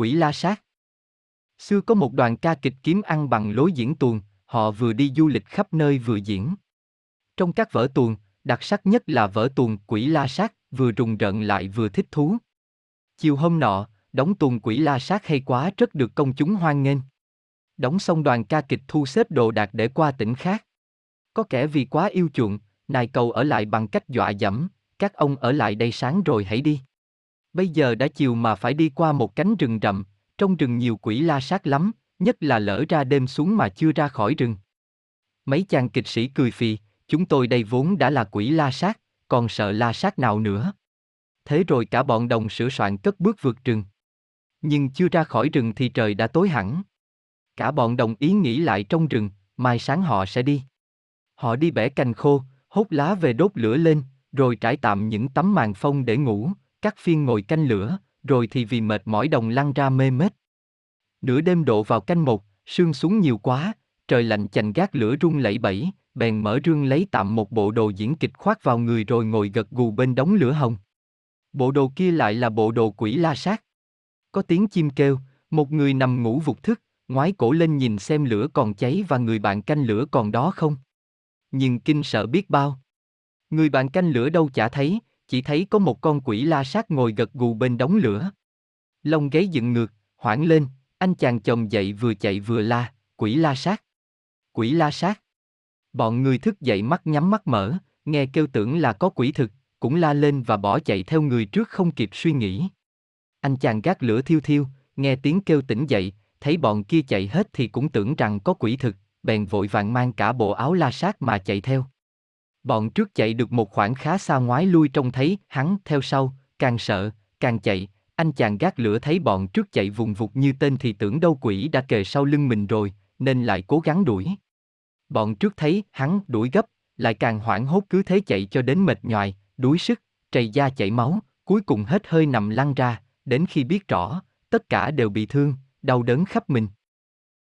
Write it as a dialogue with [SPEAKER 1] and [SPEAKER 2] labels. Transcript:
[SPEAKER 1] Quỷ La Sát Xưa có một đoàn ca kịch kiếm ăn bằng lối diễn tuồng, họ vừa đi du lịch khắp nơi vừa diễn. Trong các vở tuồng, đặc sắc nhất là vở tuồng Quỷ La Sát, vừa rùng rợn lại vừa thích thú. Chiều hôm nọ, đóng tuồng Quỷ La Sát hay quá rất được công chúng hoan nghênh. Đóng xong đoàn ca kịch thu xếp đồ đạc để qua tỉnh khác. Có kẻ vì quá yêu chuộng, nài cầu ở lại bằng cách dọa dẫm, các ông ở lại đây sáng rồi hãy đi. Bây giờ đã chiều mà phải đi qua một cánh rừng rậm, trong rừng nhiều quỷ la sát lắm, nhất là lỡ ra đêm xuống mà chưa ra khỏi rừng. Mấy chàng kịch sĩ cười phì, chúng tôi đây vốn đã là quỷ la sát, còn sợ la sát nào nữa. Thế rồi cả bọn đồng sửa soạn cất bước vượt rừng. Nhưng chưa ra khỏi rừng thì trời đã tối hẳn. Cả bọn đồng ý nghĩ lại trong rừng, mai sáng họ sẽ đi. Họ đi bẻ cành khô, hốt lá về đốt lửa lên, rồi trải tạm những tấm màn phong để ngủ, các phiên ngồi canh lửa, rồi thì vì mệt mỏi đồng lăn ra mê mết. Nửa đêm độ vào canh một, sương xuống nhiều quá, trời lạnh chành gác lửa rung lẩy bẩy, bèn mở rương lấy tạm một bộ đồ diễn kịch khoác vào người rồi ngồi gật gù bên đống lửa hồng. Bộ đồ kia lại là bộ đồ quỷ la sát. Có tiếng chim kêu, một người nằm ngủ vụt thức, ngoái cổ lên nhìn xem lửa còn cháy và người bạn canh lửa còn đó không. Nhưng kinh sợ biết bao. Người bạn canh lửa đâu chả thấy, chỉ thấy có một con quỷ la sát ngồi gật gù bên đống lửa. Lông gáy dựng ngược, hoảng lên, anh chàng chồng dậy vừa chạy vừa la, quỷ la sát. Quỷ la sát. Bọn người thức dậy mắt nhắm mắt mở, nghe kêu tưởng là có quỷ thực, cũng la lên và bỏ chạy theo người trước không kịp suy nghĩ. Anh chàng gác lửa thiêu thiêu, nghe tiếng kêu tỉnh dậy, thấy bọn kia chạy hết thì cũng tưởng rằng có quỷ thực, bèn vội vàng mang cả bộ áo la sát mà chạy theo. Bọn trước chạy được một khoảng khá xa ngoái lui trông thấy hắn theo sau, càng sợ, càng chạy, anh chàng gác lửa thấy bọn trước chạy vùng vụt như tên thì tưởng đâu quỷ đã kề sau lưng mình rồi, nên lại cố gắng đuổi. Bọn trước thấy hắn đuổi gấp, lại càng hoảng hốt cứ thế chạy cho đến mệt nhoài, đuối sức, trầy da chảy máu, cuối cùng hết hơi nằm lăn ra, đến khi biết rõ, tất cả đều bị thương, đau đớn khắp mình.